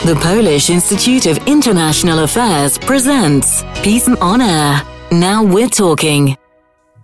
The Polish Institute of International Affairs presents Peace on Air. Now we're talking.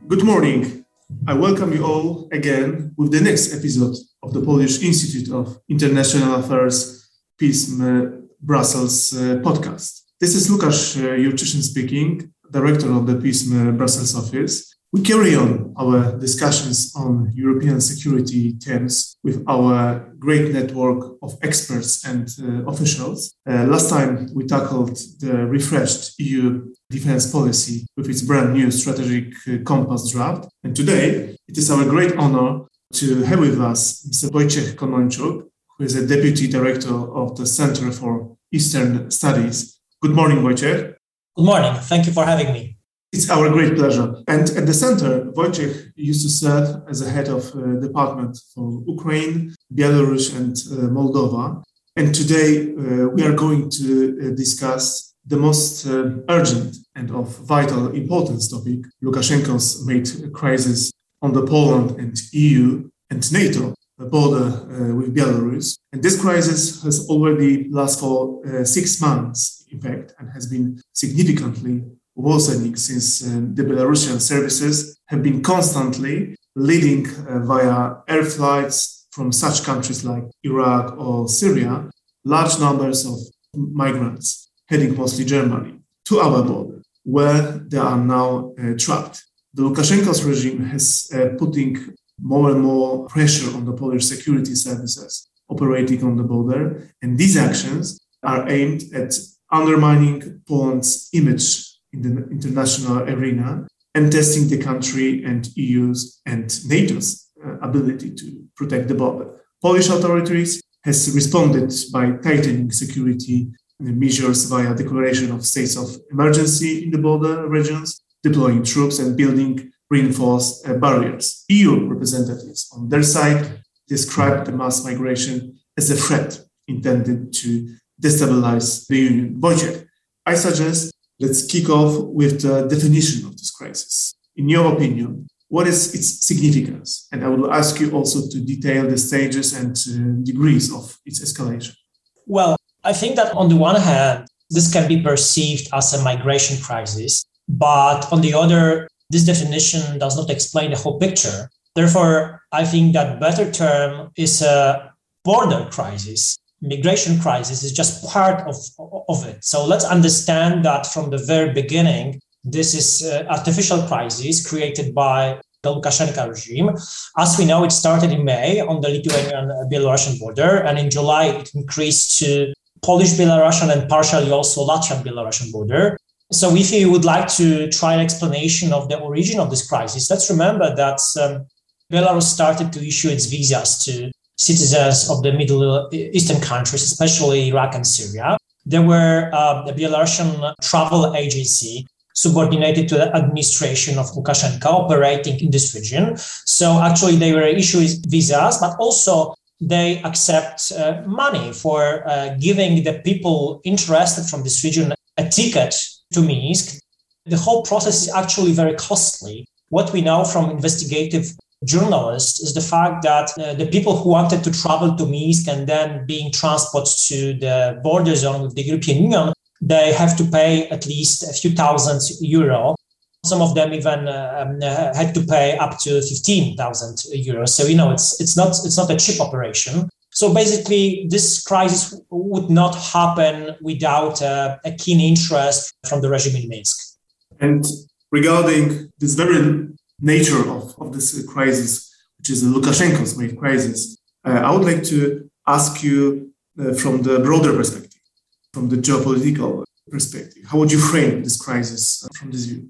Good morning. I welcome you all again with the next episode of the Polish Institute of International Affairs PISM Brussels uh, podcast. This is Lukasz uh, Jurczyszyn speaking, director of the PISM Brussels office. We carry on our discussions on European security themes with our great network of experts and uh, officials. Uh, last time we tackled the refreshed EU defense policy with its brand new strategic uh, compass draft. And today it is our great honor to have with us Mr. Wojciech Konończuk, who is a deputy director of the Center for Eastern Studies. Good morning, Wojciech. Good morning. Thank you for having me. It's our great pleasure. And at the center, Wojciech used to serve as a head of uh, department for Ukraine, Belarus, and uh, Moldova. And today uh, we are going to uh, discuss the most uh, urgent and of vital importance topic, Lukashenko's made crisis on the Poland and EU and NATO border uh, with Belarus. And this crisis has already lasted for six months, in fact, and has been significantly worsening since uh, the Belarusian services have been constantly leading uh, via air flights from such countries like Iraq or Syria large numbers of migrants heading mostly Germany to our border, where they are now uh, trapped. The Lukashenko's regime has uh, putting more and more pressure on the Polish security services operating on the border, and these actions are aimed at undermining Poland's image in the international arena and testing the country and EU's and NATO's uh, ability to protect the border. Polish authorities has responded by tightening security measures via declaration of states of emergency in the border regions, deploying troops and building reinforced uh, barriers. EU representatives on their side described the mass migration as a threat intended to destabilize the union. budget. I suggest Let's kick off with the definition of this crisis. In your opinion, what is its significance? And I will ask you also to detail the stages and uh, degrees of its escalation. Well, I think that on the one hand, this can be perceived as a migration crisis, but on the other, this definition does not explain the whole picture. Therefore, I think that better term is a border crisis migration crisis is just part of, of it. So let's understand that from the very beginning, this is an artificial crisis created by the Lukashenko regime. As we know, it started in May on the Lithuanian-Belarusian border, and in July it increased to Polish-Belarusian and partially also Latvian-Belarusian border. So if you would like to try an explanation of the origin of this crisis, let's remember that um, Belarus started to issue its visas to citizens of the Middle Eastern countries, especially Iraq and Syria. There were uh, the Belarusian travel agency subordinated to the administration of Lukashenko operating in this region. So actually they were issuing visas, but also they accept uh, money for uh, giving the people interested from this region a ticket to Minsk. The whole process is actually very costly. What we know from investigative journalists is the fact that uh, the people who wanted to travel to Minsk and then being transported to the border zone with the European Union, they have to pay at least a few thousand euro. Some of them even uh, um, uh, had to pay up to 15,000 euros. So, you know, it's, it's, not, it's not a cheap operation. So basically, this crisis would not happen without uh, a keen interest from the regime in Minsk. And regarding this very nature of, of this crisis, which is Lukashenko's made crisis, uh, I would like to ask you uh, from the broader perspective, from the geopolitical perspective, how would you frame this crisis uh, from this view?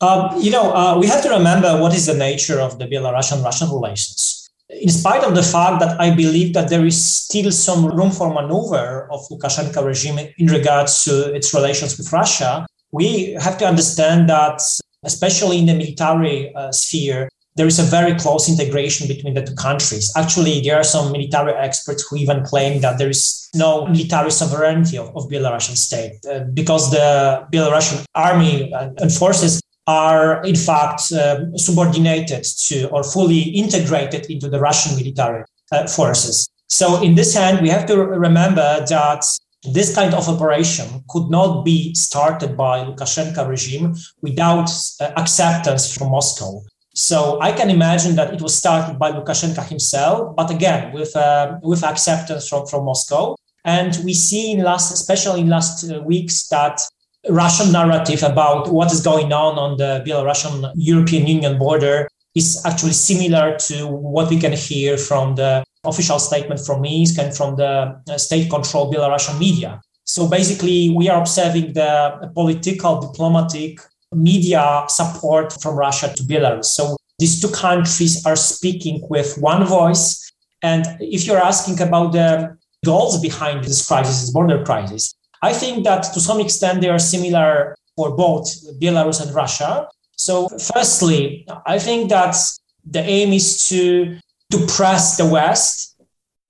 Um, you know, uh, we have to remember what is the nature of the Belarusian-Russian relations. In spite of the fact that I believe that there is still some room for maneuver of Lukashenko regime in regards to its relations with Russia, we have to understand that especially in the military uh, sphere, there is a very close integration between the two countries. Actually, there are some military experts who even claim that there is no military sovereignty of, of Belarusian state uh, because the Belarusian army and forces are in fact um, subordinated to or fully integrated into the Russian military uh, forces. So, in this hand, we have to remember that this kind of operation could not be started by Lukashenko regime without uh, acceptance from Moscow. So I can imagine that it was started by Lukashenko himself, but again with uh, with acceptance from, from Moscow. And we see in last, especially in last uh, weeks, that Russian narrative about what is going on on the Belarusian European Union border is actually similar to what we can hear from the official statement from Minsk and from the uh, state-controlled Belarusian media. So basically, we are observing the political, diplomatic, media support from Russia to Belarus. So these two countries are speaking with one voice. And if you're asking about the goals behind this crisis, this border crisis, I think that to some extent they are similar for both Belarus and Russia. So, firstly, I think that the aim is to to press the West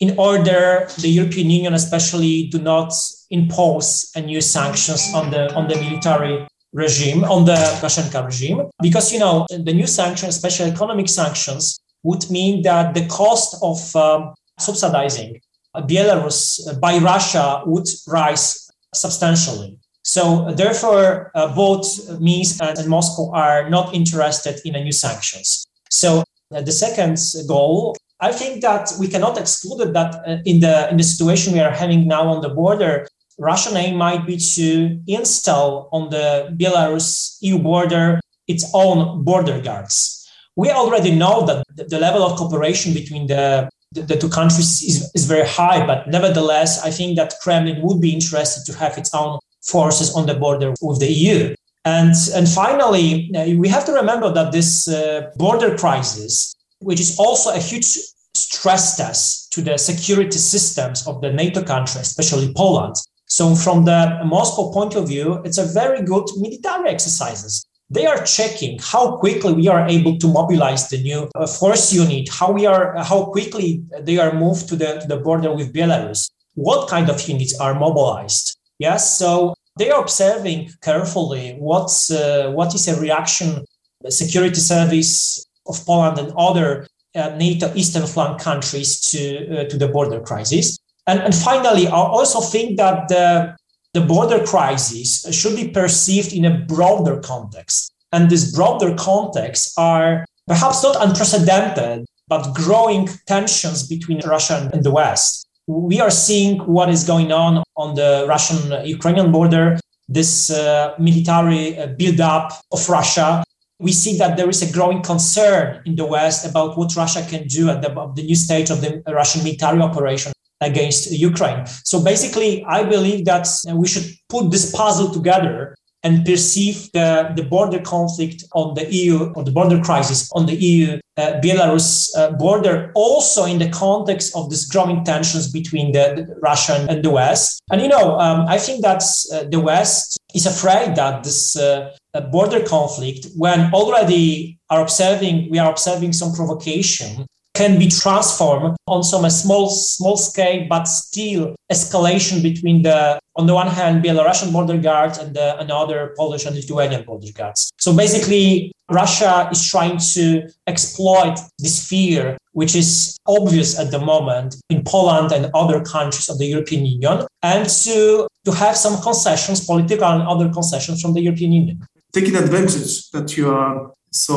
in order the European Union, especially, do not impose a new sanctions on the on the military regime, on the Lukashenko regime, because you know the new sanctions, especially economic sanctions, would mean that the cost of um, subsidizing Belarus by Russia would rise substantially. So therefore, uh, both Minsk and, and Moscow are not interested in a new sanctions. So uh, the second goal, I think that we cannot exclude that uh, in the in the situation we are having now on the border, Russian aim might be to install on the Belarus EU border its own border guards. We already know that the level of cooperation between the, the, the two countries is, is very high, but nevertheless, I think that Kremlin would be interested to have its own forces on the border with the EU. And, and finally, uh, we have to remember that this uh, border crisis, which is also a huge stress test to the security systems of the NATO countries, especially Poland. So, from the Moscow point of view, it's a very good military exercises. They are checking how quickly we are able to mobilize the new uh, force unit, how we are, how quickly they are moved to the, to the border with Belarus, what kind of units are mobilized. Yes, so they are observing carefully what's uh, what is a reaction security service of Poland and other uh, NATO eastern flank countries to uh, to the border crisis. And, and finally, I also think that the, the border crisis should be perceived in a broader context. And this broader context are perhaps not unprecedented, but growing tensions between Russia and the West we are seeing what is going on on the Russian Ukrainian border, this uh, military uh, buildup of Russia. We see that there is a growing concern in the West about what Russia can do at the, the new stage of the Russian military operation against Ukraine. So basically, I believe that we should put this puzzle together and perceive the, the border conflict on the EU or the border crisis on the EU uh, Belarus uh, border also in the context of this growing tensions between the, the Russia and the West. And you know, um, I think that uh, the West is afraid that this uh, border conflict, when already are observing, we are observing some provocation can be transformed on some small small scale, but still escalation between the on the one hand Belarusian border guards and the, another Polish and Lithuanian border guards. So basically, Russia is trying to exploit this fear, which is obvious at the moment in Poland and other countries of the European Union, and to to have some concessions, political and other concessions from the European Union. Taking advantage that you are so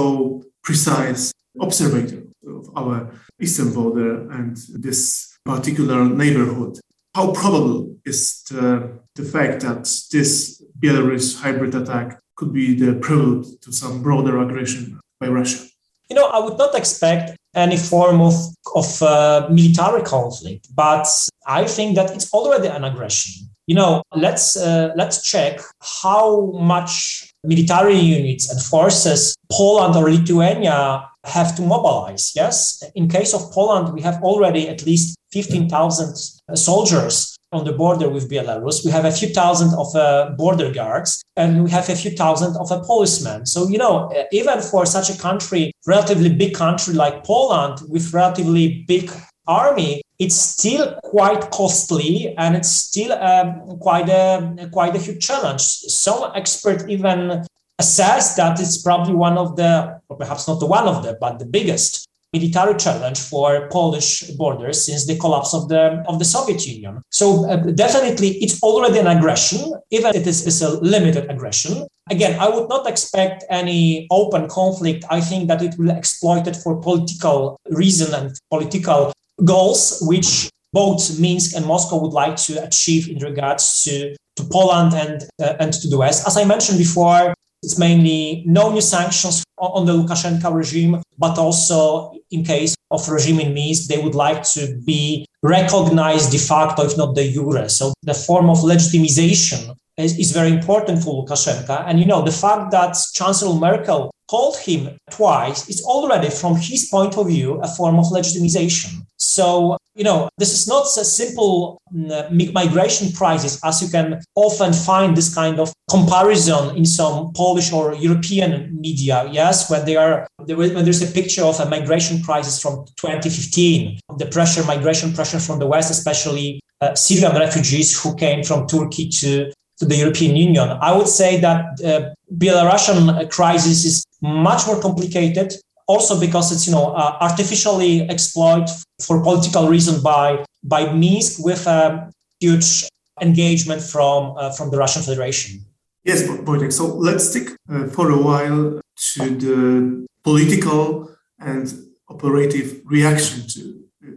precise observer of our eastern border and this particular neighborhood. How probable is the, the fact that this Belarus hybrid attack could be the prelude to some broader aggression by Russia? You know, I would not expect any form of, of uh, military conflict, but I think that it's already an aggression. You know, let's uh, let's check how much military units and forces Poland or Lithuania have to mobilize. Yes, in case of Poland, we have already at least 15,000 soldiers on the border with Belarus. We have a few thousand of uh, border guards and we have a few thousand of a policemen. So, you know, uh, even for such a country, relatively big country like Poland with relatively big army, it's still quite costly and it's still um, quite a quite a huge challenge. Some experts even assess that it's probably one of the, or perhaps not the one of the, but the biggest military challenge for Polish borders since the collapse of the of the Soviet Union. So uh, definitely, it's already an aggression, even if it is, is a limited aggression. Again, I would not expect any open conflict. I think that it will exploit it for political reason and political goals, which both Minsk and Moscow would like to achieve in regards to, to Poland and, uh, and to the West. As I mentioned before, it's mainly no new sanctions on the Lukashenko regime, but also in case of regime in Minsk, they would like to be recognized de facto, if not de jure. So the form of legitimization is, is very important for Lukashenko. And you know, the fact that Chancellor Merkel called him twice is already, from his point of view, a form of legitimization. So, you know, this is not a simple mm, migration crisis as you can often find this kind of comparison in some Polish or European media. Yes, when they are when there's a picture of a migration crisis from 2015, the pressure, migration pressure from the West, especially uh, Syrian refugees who came from Turkey to to the European Union. I would say that uh, Belarusian crisis is much more complicated, also because it's you know uh, artificially exploited for political reason by by Minsk with a huge engagement from uh, from the Russian Federation. Yes, Wojtek. So let's stick uh, for a while to the political and operative reaction to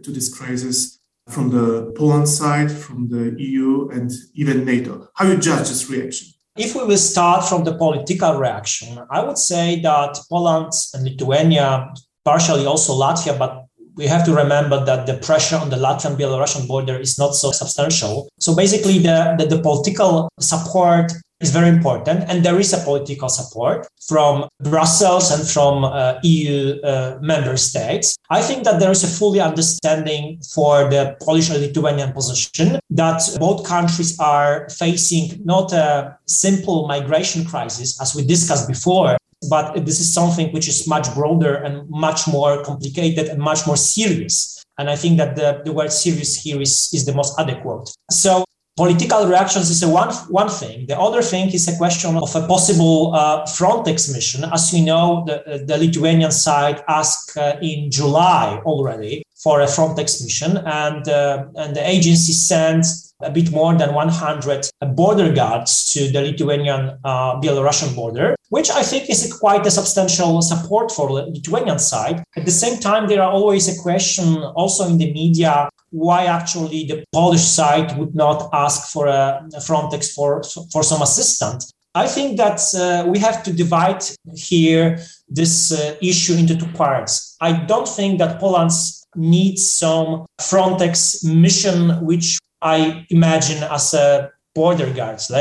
to this crisis from the Poland side, from the EU, and even NATO. How you judge this reaction? If we will start from the political reaction, I would say that Poland and Lithuania, partially also Latvia, but we have to remember that the pressure on the Latvian Belarusian border is not so substantial. So basically, the, the, the political support is very important. And there is a political support from Brussels and from uh, EU uh, member states. I think that there is a fully understanding for the Polish and Lithuanian position that both countries are facing not a simple migration crisis, as we discussed before, but this is something which is much broader and much more complicated and much more serious. And I think that the, the word serious here is, is the most adequate. So political reactions is a one, one thing. The other thing is a question of a possible uh, Frontex mission. As we know, the, the Lithuanian side asked uh, in July already for a Frontex mission, and, uh, and the agency sent a bit more than 100 border guards to the Lithuanian uh, Belarusian border, which I think is a quite a substantial support for the Lithuanian side. At the same time, there are always a question also in the media why actually the Polish side would not ask for a, Frontex for, for some assistance. I think that uh, we have to divide here this uh, issue into two parts. I don't think that Poland needs some Frontex mission, which I imagine as a border guards,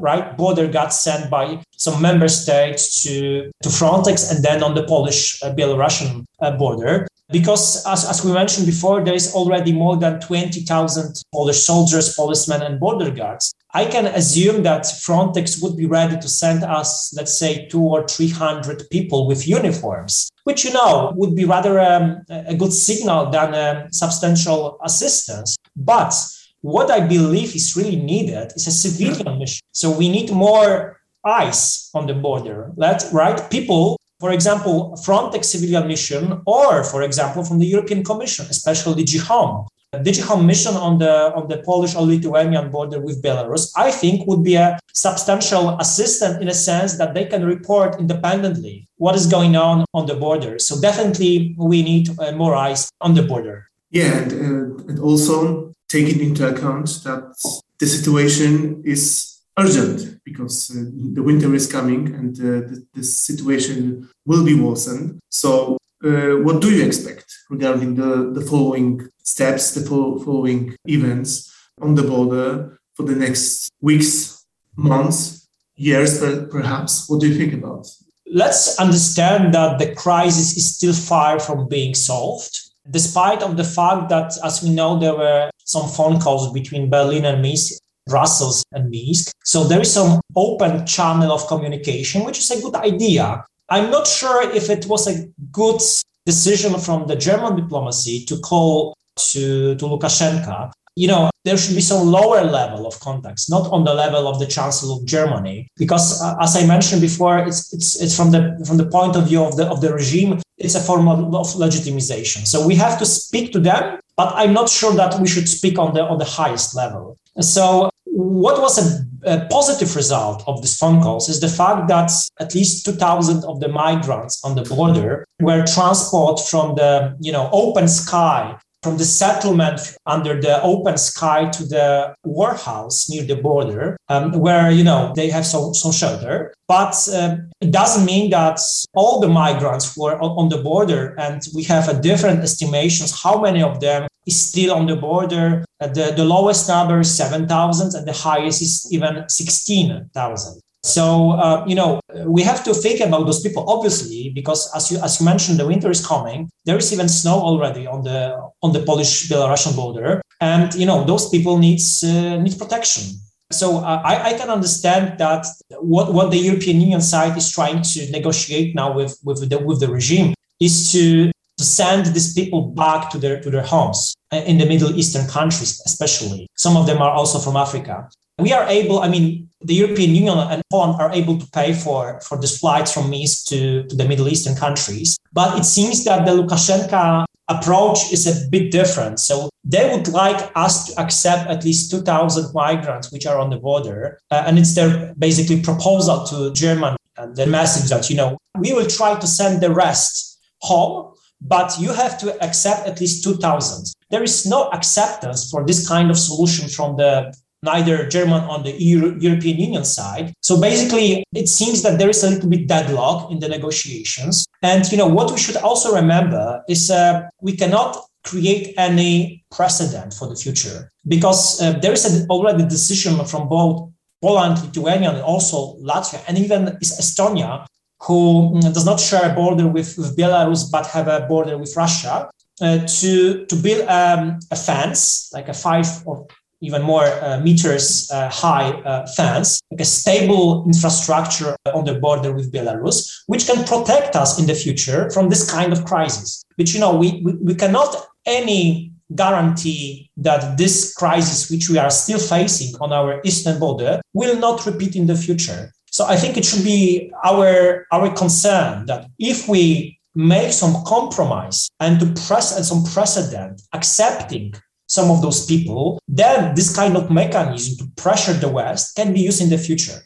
right? Border guards sent by some member states to, to Frontex and then on the Polish uh, Belarusian uh, border. Because as, as we mentioned before there is already more than 20000 polish soldiers policemen and border guards. I can assume that frontex would be ready to send us let's say two or three hundred people with uniforms which you know would be rather um, a good signal than a substantial assistance. But what i believe is really needed is a civilian mission so we need more eyes on the border let right people for example, Frontex civilian mission, or for example, from the European Commission, especially DG Home. DG mission on the on the Polish or Lithuanian border with Belarus, I think, would be a substantial assistant in a sense that they can report independently what is going on on the border. So definitely, we need uh, more eyes on the border. Yeah, and, uh, and also taking into account that the situation is urgent because uh, the winter is coming and uh, the, the, situation will be worsened. So, uh, what do you expect regarding the, the following steps, the following events on the border for the next weeks, months, years, perhaps? What do you think about? Let's understand that the crisis is still far from being solved despite of the fact that as we know there were some phone calls between berlin and minsk Brussels and Minsk. So there is some open channel of communication, which is a good idea. I'm not sure if it was a good decision from the German diplomacy to call to, to Lukashenko. you know, there should be some lower level of contacts, not on the level of the Chancellor of Germany, because uh, as I mentioned before, it's it's it's from the from the point of view of the of the regime, it's a form of, of legitimization. So we have to speak to them, but I'm not sure that we should speak on the on the highest level. So what was a, a, positive result of these phone calls is the fact that at least 2000 of the migrants on the border were transported from the you know open sky from the settlement under the open sky to the warehouse near the border, um, where you know they have some, some shelter. But um, it doesn't mean that all the migrants who are on the border, and we have a different estimations how many of them is still on the border. Uh, the, the lowest number is 7,000 and the highest is even 16,000. So uh, you know we have to think about those people obviously because as you as you mentioned the winter is coming. There is even snow already on the on the Polish Belarusian border, and you know those people needs uh, need protection. So uh, I, I can understand that what, what the European Union side is trying to negotiate now with with the with the regime is to to send these people back to their to their homes in the Middle Eastern countries, especially. Some of them are also from Africa we are able, I mean, the European Union and Poland are able to pay for, for these flights from Minsk to, to the Middle Eastern countries. But it seems that the Lukashenko approach is a bit different. So they would like us to accept at least 2,000 migrants which are on the border. Uh, and it's their basically proposal to Germany and the message that, you know, we will try to send the rest home, but you have to accept at least 2,000. There is no acceptance for this kind of solution from the neither German on the European Union side. So basically, it seems that there is a little bit deadlock in the negotiations. And you know what we should also remember is uh, we cannot create any precedent for the future because uh, there is already a decision from both Poland, Lithuania, and also Latvia, and even Estonia, who mm, does not share a border with, with Belarus but have a border with Russia, uh, to to build um, a fence, like a five or even more uh, meters uh, high uh, fence, like a stable infrastructure on the border with Belarus, which can protect us in the future from this kind of crisis. But you know, we, we, we cannot any guarantee that this crisis, which we are still facing on our eastern border, will not repeat in the future. So I think it should be our our concern that if we make some compromise and to press and some precedent accepting some of those people, then this kind of mechanism to pressure the West can be used in the future.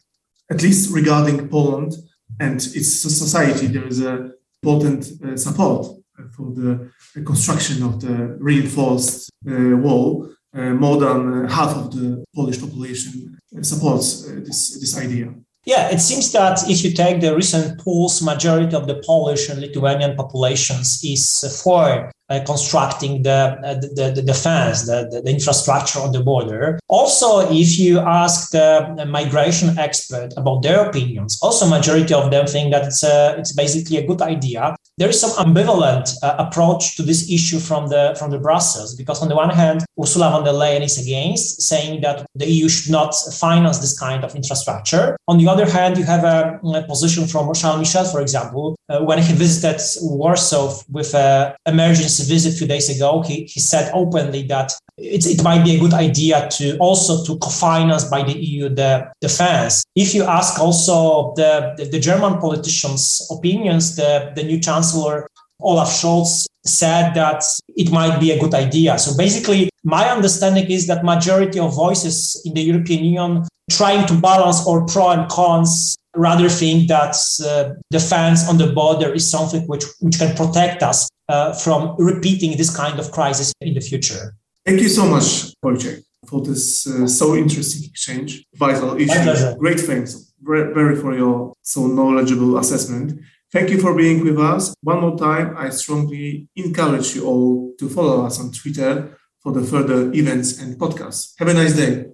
At least regarding Poland and its society, there is a important uh, support for the construction of the reinforced uh, wall. Uh, more than uh, half of the Polish population supports uh, this, this idea. Yeah, it seems that if you take the recent polls, majority of the Polish and Lithuanian populations is for constructing the, uh, the, the, the fence, the, the, infrastructure on the border. Also, if you ask the migration expert about their opinions, also majority of them think that it's, a, it's basically a good idea. There is some ambivalent uh, approach to this issue from the, from the Brussels, because on the one hand, Ursula von der Leyen is against, saying that the EU should not finance this kind of infrastructure. On the other hand, you have a, a position from Charles Michel, for example, uh, when he visited Warsaw with an emergency visit a few days ago, he, he said openly that it, it might be a good idea to also to co-finance by the EU the defense. If you ask also the, the, the German politicians' opinions, the, the new chancellor Olaf Scholz said that it might be a good idea. So basically, my understanding is that majority of voices in the European Union trying to balance all pro and cons rather think that uh, defense on the border is something which, which can protect us uh, from repeating this kind of crisis in the future. Thank you so much, Wojciech, for this uh, so interesting exchange. Vital issue. Great thanks, very for your so knowledgeable assessment. Thank you for being with us. One more time, I strongly encourage you all to follow us on Twitter for the further events and podcasts. Have a nice day.